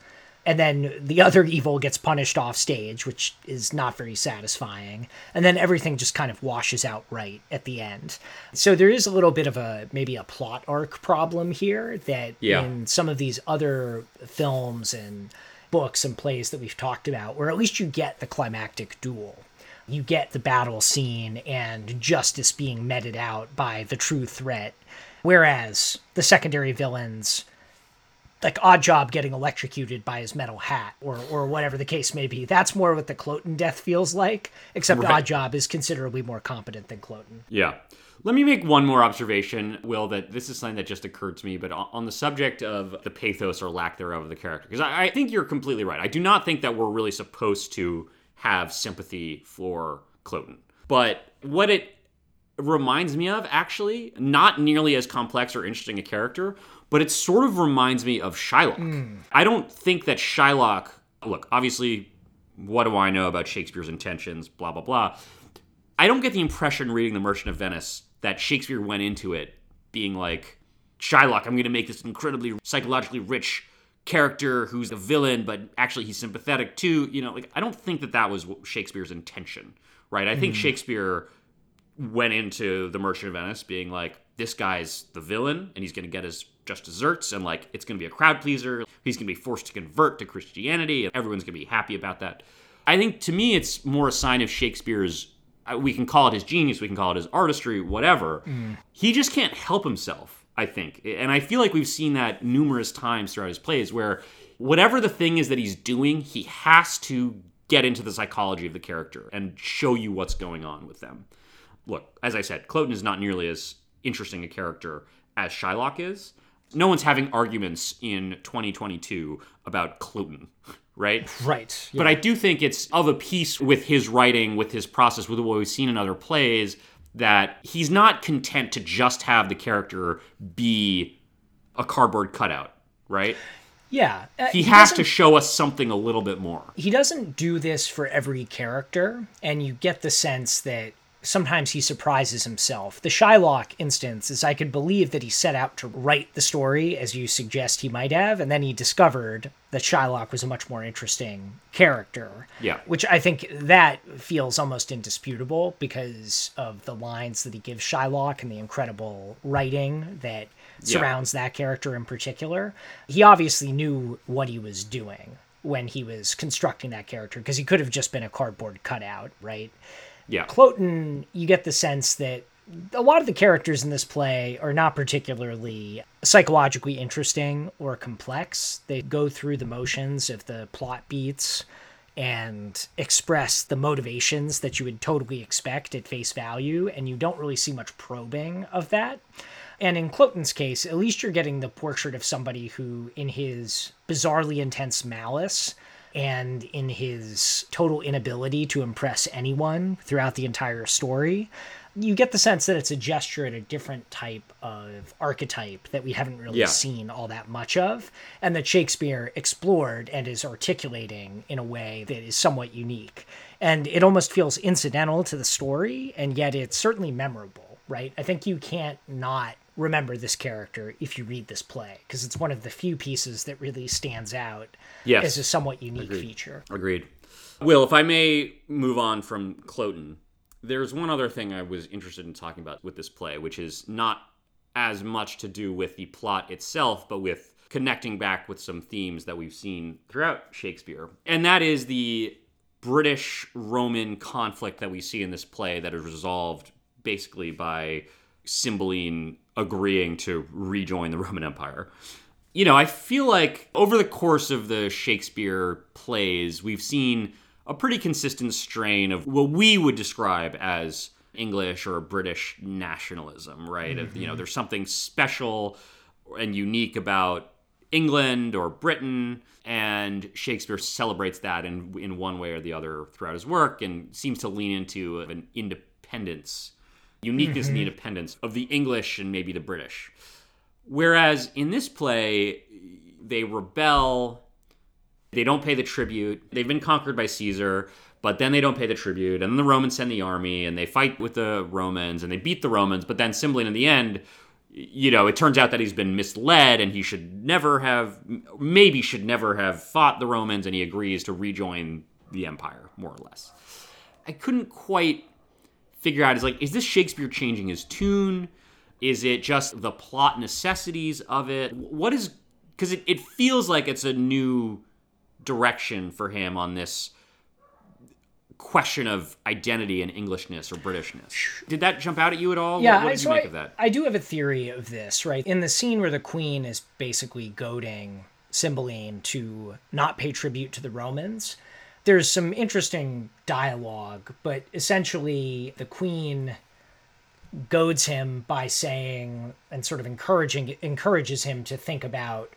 S2: and then the other evil gets punished off stage, which is not very satisfying. And then everything just kind of washes out right at the end. So there is a little bit of a maybe a plot arc problem here that
S1: Yeah.
S2: in some of these other films and books and plays that we've talked about, where at least you get the climactic duel. You get the battle scene and justice being meted out by the true threat. Whereas the secondary villains like Oddjob getting electrocuted by his metal hat or or whatever the case may be that's more what the cloten death feels like except
S1: Right.
S2: Oddjob is considerably more competent than cloten
S1: Yeah. Let me make one more observation, Will, that this is something that just occurred to me, but on the subject of the pathos or lack thereof of the character, because I, I think you're completely right. I do not think that we're really supposed to have sympathy for Cloten. But what it reminds me of, actually, not nearly as complex or interesting a character, but it sort of reminds me of Shylock. Hmm. I don't think that Shylock, look, obviously, what do I know about Shakespeare's intentions, blah, blah, blah. I don't get the impression reading The Merchant of Venice that Shakespeare went into it being like, Shylock, I'm going to make this incredibly psychologically rich character who's a villain, but actually he's sympathetic too. You know, like, I don't think that that was Shakespeare's intention, right? I think hmm. Shakespeare went into The Merchant of Venice being like, this guy's the villain and he's going to get his just desserts and like it's going to be a crowd pleaser. He's going to be forced to convert to Christianity and everyone's going to be happy about that. I think to me, it's more a sign of Shakespeare's. uh, We can call it his genius, we can call it his artistry, whatever. He just can't help himself, I think. And I feel like we've seen that numerous times throughout his plays where whatever the thing is that he's doing, he has to get into the psychology of the character and show you what's going on with them look, as I said, Cloten is not nearly as interesting a character as Shylock is. No one's having arguments in 2022 about Cloten, right?
S2: right
S1: But I do think it's of a piece with his writing, with his process, with what we've seen in other plays, that he's not content to just have the character be a cardboard cutout, right?
S2: yeah uh,
S1: He, has to show us something a little bit more.
S2: he doesn't do this for every character, and you get the sense that sometimes he surprises himself. The Shylock instance is I could believe that he set out to write the story as you suggest he might have, and then he discovered that Shylock was a much more interesting character.
S1: Yeah.
S2: Which I think that feels almost indisputable because of the lines that he gives Shylock and the incredible writing that surrounds that character in particular. He obviously knew what he was doing when he was constructing that character because he could have just been a cardboard cutout, right?
S1: Yeah.
S2: Cloten, you get the sense that a lot of the characters in this play are not particularly psychologically interesting or complex. They go through the motions of the plot beats and express the motivations that you would totally expect at face value, and you don't really see much probing of that. And in Cloten's case, at least you're getting the portrait of somebody who, in his bizarrely intense malice, and in his total inability to impress anyone throughout the entire story, you get the sense that it's a gesture at a different type of archetype that we haven't really
S1: Yeah.
S2: seen all that much of, and that Shakespeare explored and is articulating in a way that is somewhat unique. And it almost feels incidental to the story, and yet it's certainly memorable, right? I think you can't not remember this character if you read this play, because it's one of the few pieces that really stands out
S1: Yes.
S2: as a somewhat unique feature.
S1: Agreed. Will, if I may move on from Cloten, there's one other thing I was interested in talking about with this play, which is not as much to do with the plot itself, but with connecting back with some themes that we've seen throughout Shakespeare. And that is the British Roman conflict that we see in this play that is resolved basically by Cymbeline agreeing to rejoin the Roman Empire you know, I feel like over the course of the Shakespeare plays, we've seen a pretty consistent strain of what we would describe as English or British nationalism, right? Of, you know, mm-hmm. there's something special and unique about England or Britain, and Shakespeare celebrates that in in one way or the other throughout his work, and seems to lean into an independence, uniqueness and mm-hmm. independence of the English and maybe the British. Whereas in this play, they rebel, they don't pay the tribute. They've been conquered by Caesar, but then they don't pay the tribute. And then the Romans send the army and they fight with the Romans and they beat the Romans. But then Cymbeline in the end, you know, it turns out that he's been misled and he should never have, maybe should never have fought the Romans and he agrees to rejoin the empire, more or less. I couldn't quite figure out is like, is this Shakespeare changing his tune? Is it just the plot necessities of it? What is because it, it feels like it's a new direction for him on this question of identity and Englishness or Britishness. Did that jump out at you at all?
S2: Yeah,
S1: what, what did
S2: so
S1: you make
S2: I,
S1: of that?
S2: I do have a theory of this, right? In the scene where the queen is basically goading Cymbeline to not pay tribute to the Romans, there's some interesting dialogue, but essentially the queen goads him by saying and sort of encouraging encourages him to think about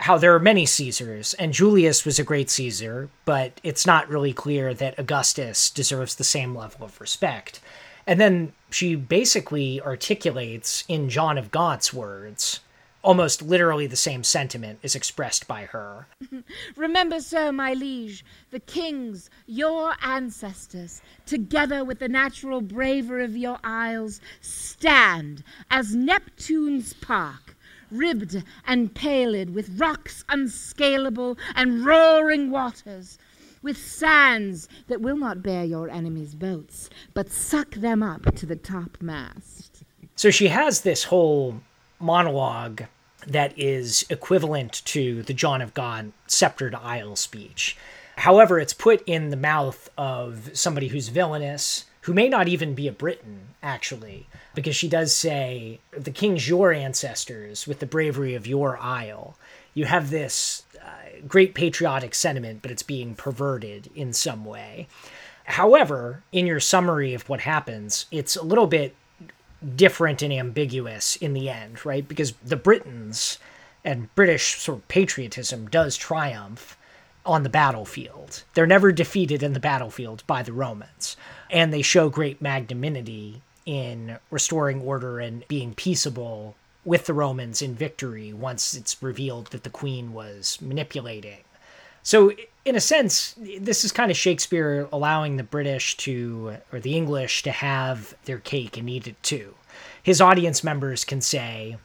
S2: how there are many Caesars, and Julius was a great Caesar, but it's not really clear that Augustus deserves the same level of respect. And then she basically articulates in John of Gaunt's words almost literally the same sentiment is expressed by her.
S7: Remember, sir, my liege, the kings, your ancestors, together with the natural bravery of your isles, stand as Neptune's park, ribbed and paled with rocks unscalable and roaring waters, with sands that will not bear your enemies' boats, but suck them up to the topmast.
S2: So she has this whole monologue that is equivalent to the John of Gaunt sceptered isle speech. However, it's put in the mouth of somebody who's villainous, who may not even be a Briton, actually, because she does say, The king's your ancestors with the bravery of your isle. You have this uh, great patriotic sentiment, but it's being perverted in some way. However, in your summary of what happens, it's a little bit different and ambiguous in the end, right? Because the Britons and British sort of patriotism does triumph on the battlefield. They're never defeated in the battlefield by the Romans. And they show great magnanimity in restoring order and being peaceable with the Romans in victory once it's revealed that the queen was manipulating. So, in a sense, this is kind of Shakespeare allowing the British to, or the English, to have their cake and eat it too. His audience members can say,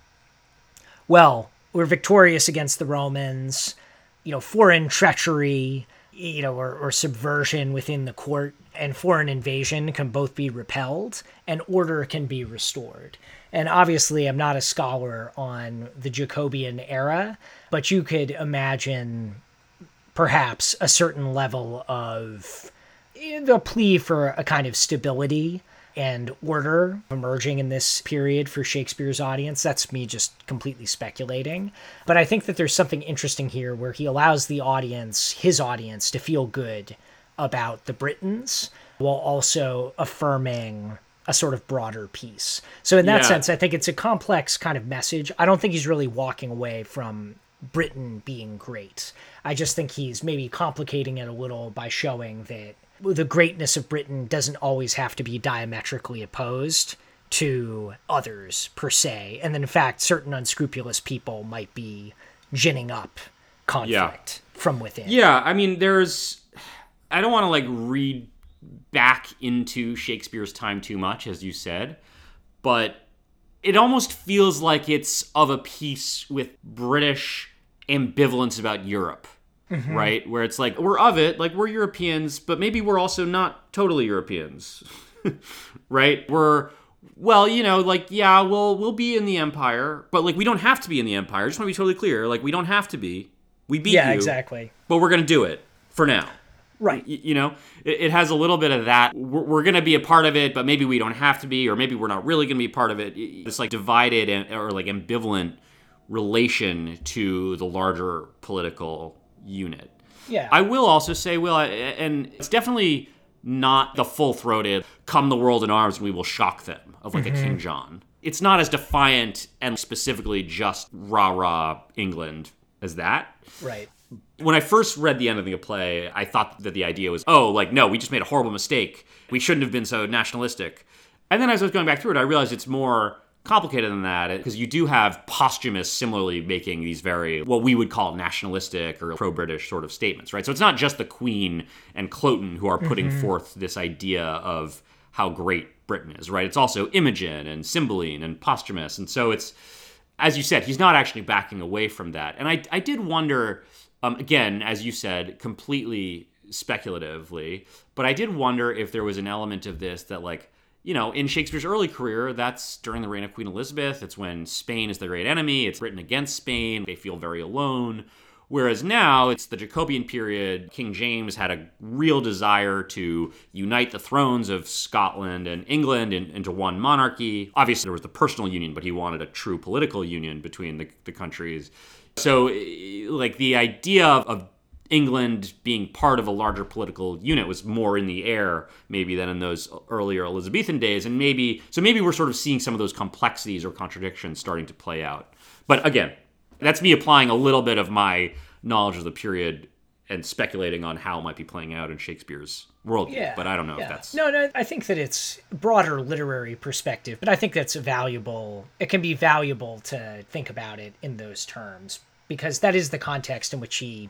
S2: well, we're victorious against the Romans, you know, foreign treachery, you know, or, or subversion within the court and foreign invasion can both be repelled and order can be restored. And obviously, I'm not a scholar on the Jacobean era, but you could imagine perhaps a certain level of eh, the plea for a kind of stability and order emerging in this period for Shakespeare's audience. That's me just completely speculating. But I think that there's something interesting here where he allows the audience, his audience, to feel good about the Britons while also affirming a sort of broader piece. So in that
S1: Yeah.
S2: sense, I think it's a complex kind of message. I don't think he's really walking away from Britain being great. I just think he's maybe complicating it a little by showing that the greatness of Britain doesn't always have to be diametrically opposed to others per se. And then in fact, certain unscrupulous people might be ginning up conflict from within.
S1: Yeah, I mean, there's. I don't want to like read back into Shakespeare's time too much, as you said, but it almost feels like it's of a piece with British ambivalence about Europe, mm-hmm. right? Where it's like, we're of it, like we're Europeans, but maybe we're also not totally Europeans, right? We're. Well, you know, like yeah, we'll we'll be in the empire, but like we don't have to be in the empire. I just want to be totally clear. Like we don't have to be. We beat
S2: Yeah,
S1: you,
S2: exactly.
S1: but we're gonna do it for now.
S2: Right.
S1: Y- you know it, it has a little bit of that we're, we're going to be a part of it but maybe we don't have to be or maybe we're not really going to be part of it it's like divided and, or like ambivalent relation to the larger political unit
S2: Yeah.
S1: i will also say will and it's definitely not the full-throated come the world in arms and we will shock them of like a king mm-hmm. john it's not as defiant and specifically just rah-rah england as that
S2: right.
S1: when I first read the end of the play, I thought that the idea was, oh, like, no, we just made a horrible mistake. We shouldn't have been so nationalistic. And then as I was going back through it, I realized it's more complicated than that because you do have Posthumus similarly making these very, what we would call nationalistic or pro British sort of statements, right? So it's not just the Queen and Cloten who are putting forth this idea of how great Britain is, right? It's also Imogen and Cymbeline and Posthumus. And so it's, as you said, he's not actually backing away from that. And I, I did wonder, um, again, as you said, completely speculatively, but I did wonder if there was an element of this that, like, you know, in Shakespeare's early career, that's during the reign of Queen Elizabeth. It's when Spain is the great enemy. It's written against Spain. They feel very alone. Whereas now it's the Jacobean period. King James had a real desire to unite the thrones of Scotland and England in, into one monarchy. Obviously, there was the personal union, but he wanted a true political union between the, the countries. So, like, the idea of, of England being part of a larger political unit was more in the air, maybe, than in those earlier Elizabethan days. And maybe, so maybe we're sort of seeing some of those complexities or contradictions starting to play out. But again, that's me applying a little bit of my knowledge of the period and speculating on how it might be playing out in Shakespeare's world.
S2: Yeah,
S1: but I don't know
S2: yeah.
S1: if that's.
S2: no, no. I think that it's broader literary perspective, but I think that's valuable. It can be valuable to think about it in those terms because that is the context in which he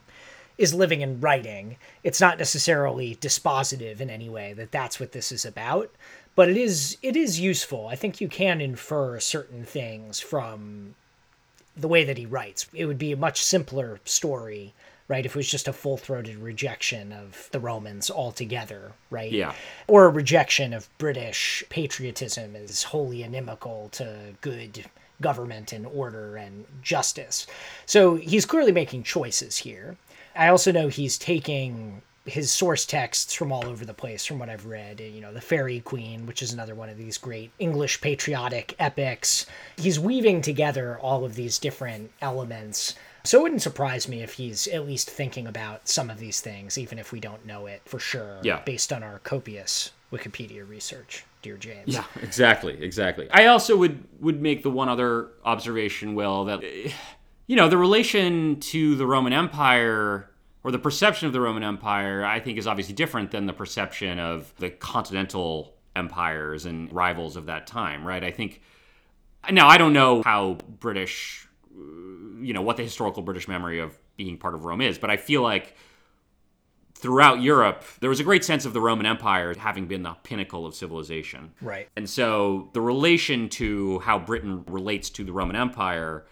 S2: is living and writing. It's not necessarily dispositive in any way that that's what this is about, but it is it is useful. I think you can infer certain things from the way that he writes. It would be a much simpler story, right, if it was just a full throated rejection of the Romans altogether, right?
S1: Yeah.
S2: Or a rejection of British patriotism as wholly inimical to good government and order and justice. So he's clearly making choices here. I also know he's taking his source texts from all over the place from what I've read. You know, The Faerie Queene, which is another one of these great English patriotic epics. He's weaving together all of these different elements. So it wouldn't surprise me if he's at least thinking about some of these things, even if we don't know it for sure,
S1: Yeah.
S2: based on our copious Wikipedia research, dear James.
S1: Yeah, exactly, exactly. I also would would make the one other observation, Will, that eh, you know the relation to the Roman Empire or the perception of the Roman Empire, I think, is obviously different than the perception of the continental empires and rivals of that time, right? I think. Now, I don't know how British, uh, you know, what the historical British memory of being part of Rome is, but I feel like throughout Europe, there was a great sense of the Roman Empire having been the pinnacle of civilization.
S2: Right.
S1: And so the relation to how Britain relates to the Roman Empire,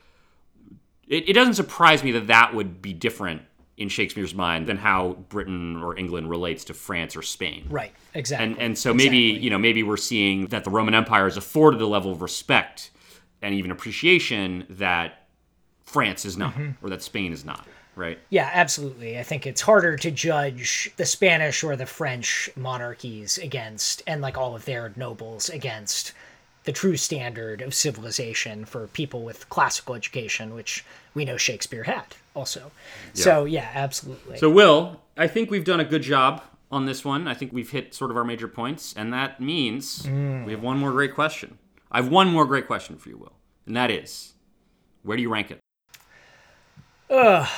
S1: it, it doesn't surprise me that that would be different in Shakespeare's mind than how Britain or England relates to France or Spain.
S2: Right. Exactly.
S1: And and so maybe
S2: Exactly.
S1: you know maybe we're seeing that the Roman Empire is afforded a level of respect and even appreciation that France is not,
S2: Mm-hmm.
S1: or that Spain is not. Right.
S2: Yeah, absolutely. I think it's harder to judge the Spanish or the French monarchies against, and like all of their nobles against the true standard of civilization for people with classical education, which we know Shakespeare had also. So, yeah, absolutely.
S1: So, Will, I think we've done a good job on this one. I think we've hit sort of our major points, and that means we have one more great question. I have one more great question for you, Will, and that is where do you rank it? Ugh.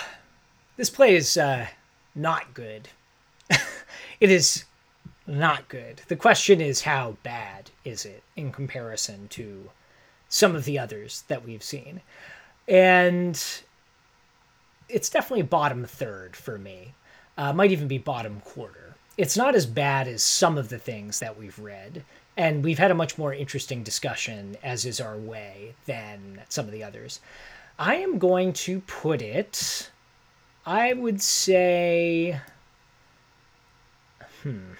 S2: this play is uh, not good. it is not good. The question is, how bad is it in comparison to some of the others that we've seen? And it's definitely bottom third for me. Uh, might even be bottom quarter. It's not as bad as some of the things that we've read, and we've had a much more interesting discussion, as is our way, than some of the others. I am going to put it. I would say. Hmm.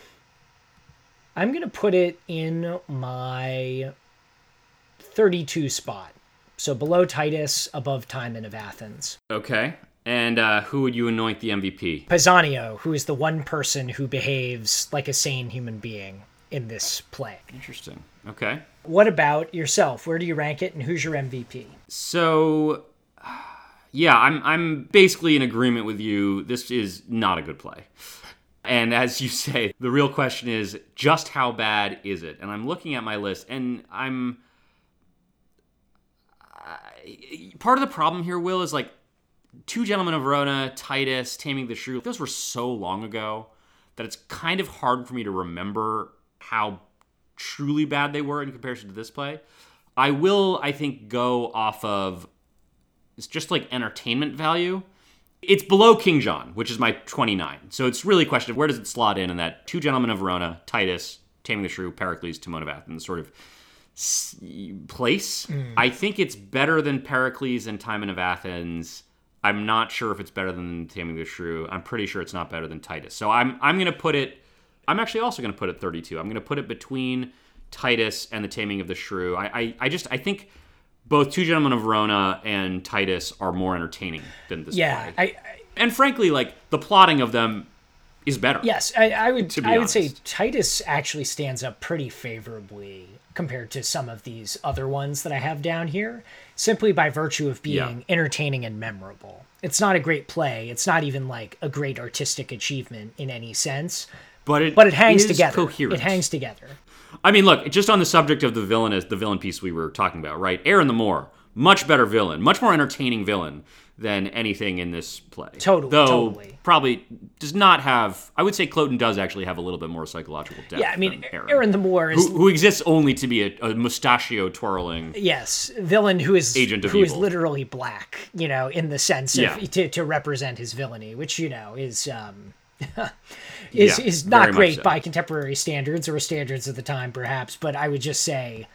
S2: I'm going to put it in my 32 spot. So below Titus, above Timon of Athens.
S1: Okay. And uh, who would you anoint the MVP?
S2: Pisanio, who is the one person who behaves like a sane human being in this play.
S1: Interesting. Okay.
S2: What about yourself? Where do you rank it, and who's your MVP?
S1: So, yeah, I'm I'm basically in agreement with you. This is not a good play. And as you say, the real question is just how bad is it? And I'm looking at my list, and I'm part of the problem here. Will is like Two Gentlemen of Verona, Titus, Taming the Shrew. Those were so long ago that it's kind of hard for me to remember how truly bad they were in comparison to this play. I will, I think, go off of it's just like entertainment value. It's below King John, which is my 29. So it's really a question of where does it slot in in that Two Gentlemen of Verona, Titus, Taming the Shrew, Pericles, Timon of Athens sort of place. Hmm. I think it's better than Pericles and Timon of Athens. I'm not sure if it's better than Taming the Shrew. I'm pretty sure it's not better than Titus. So I'm I'm gonna put it. I'm actually also gonna put it 32. I'm gonna put it between Titus and the Taming of the Shrew. I I, I just I think both Two Gentlemen of Verona and Titus are more entertaining than this
S2: Yeah,
S1: play.
S2: I, I
S1: and frankly, like the plotting of them is better.
S2: Yes, I, I would. I would say. Titus actually stands up pretty favorably compared to some of these other ones that I have down here, simply by virtue of being
S1: Yeah.
S2: entertaining and memorable. It's not a great play. It's not even like a great artistic achievement in any sense,
S1: but it
S2: but it hangs together.
S1: Coherent.
S2: It hangs together.
S1: I mean, look, just on the subject of the villainous, the villain piece we were talking about, right? Aaron the Moor, much better villain, much more entertaining villain than anything in this play.
S2: Totally,
S1: Though
S2: totally.
S1: probably does not have. I would say Cloten does actually have a little bit more psychological depth.
S2: Yeah, I mean,
S1: Aaron,
S2: Aaron the Moor is
S1: who, who exists only to be a, a mustachio twirling.
S2: yes, villain who is
S1: Agent of
S2: who is
S1: evil.
S2: literally black, you know, in the sense of
S1: Yeah.
S2: to, to represent his villainy, which you know is um is
S1: Yeah,
S2: is not great
S1: so.
S2: by contemporary standards or standards of the time, perhaps. But I would just say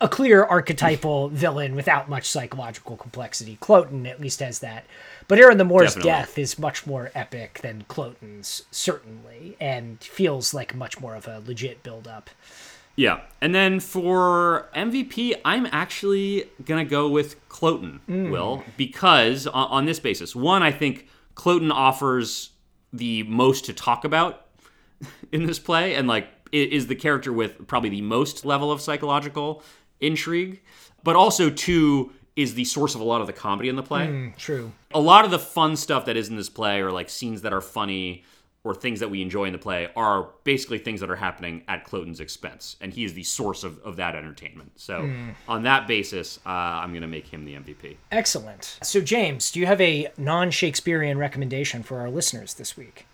S2: a clear archetypal villain without much psychological complexity. Cloten at least has that. But Aaron the Moor's
S1: Definitely.
S2: death is much more epic than Cloten's, certainly, and feels like much more of a legit build up.
S1: Yeah, and then for MVP, I'm actually gonna go with Cloten, mm. Will, because on, on this basis, one, I think Cloten offers the most to talk about in this play, and like is the character with probably the most level of psychological intrigue, but also two is the source of a lot of the comedy in the play hmm,
S2: True.
S1: a lot of the fun stuff that is in this play or like scenes that are funny or things that we enjoy in the play are basically things that are happening at Cloten's expense and he is the source of, of that entertainment so on that basis uh, i'm going to make him the mvp
S2: Excellent. So, James, do you have a non Shakespearean recommendation for our listeners this week?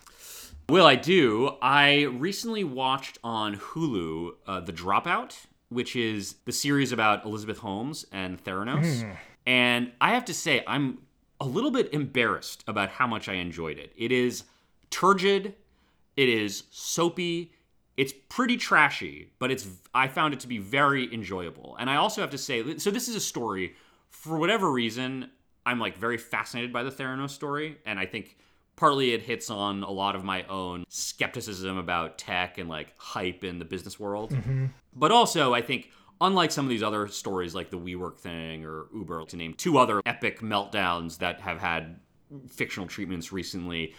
S1: Will I do? I recently watched on Hulu uh, The Dropout, which is the series about Elizabeth Holmes and Theranos. And I have to say, I'm a little bit embarrassed about how much I enjoyed it. It is turgid, it is soapy, it's pretty trashy, but it's I found it to be very enjoyable. And I also have to say, so this is a story. For whatever reason, I'm like very fascinated by the Theranos story, and I think partly it hits on a lot of my own skepticism about tech and like hype in the business world. Mm-hmm. But also, I think, unlike some of these other stories like the WeWork thing or Uber, to name two other epic meltdowns that have had fictional treatments recently,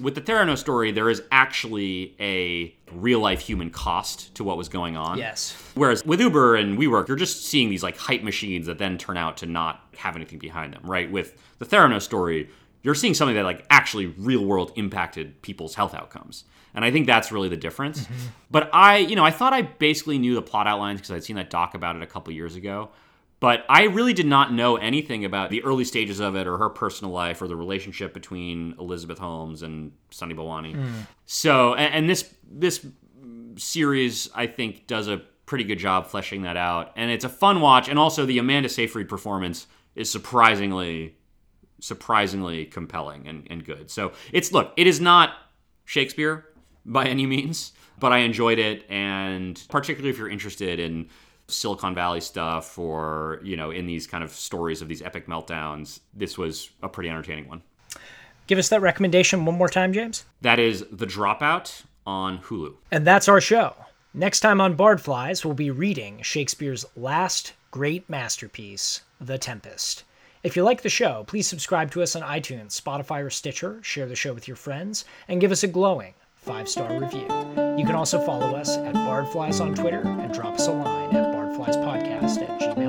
S1: with the Theranos story, there is actually a real life human cost to what was going on.
S2: Yes.
S1: Whereas with Uber and WeWork, you're just seeing these like hype machines that then turn out to not have anything behind them, right? With the Theranos story, you're seeing something that like actually real world impacted people's health outcomes. And I think that's really the difference. Mm-hmm. But I, you know, I thought I basically knew the plot outlines because I'd seen that doc about it a couple years ago. But I really did not know anything about the early stages of it or her personal life or the relationship between Elizabeth Holmes and Sunny Balwani. Hmm. So, and, and this this series I think does a pretty good job fleshing that out, and it's a fun watch. And also, the Amanda Seyfried performance is surprisingly surprisingly compelling and, and good. So it's look, it is not Shakespeare by any means, but I enjoyed it, and particularly if you're interested in Silicon Valley stuff or you know in these kind of stories of these epic meltdowns, this was a pretty entertaining one.
S2: Give us that recommendation one more time, James.
S1: That is The Dropout on Hulu.
S2: And that's our show. Next time on Bardflies, we'll be reading Shakespeare's last great masterpiece, The Tempest. If you like the show, please subscribe to us on iTunes, Spotify, or Stitcher, share the show with your friends, and give us a glowing five star review. You can also follow us at Bardflies on Twitter and drop us a line podcast at gmail.com.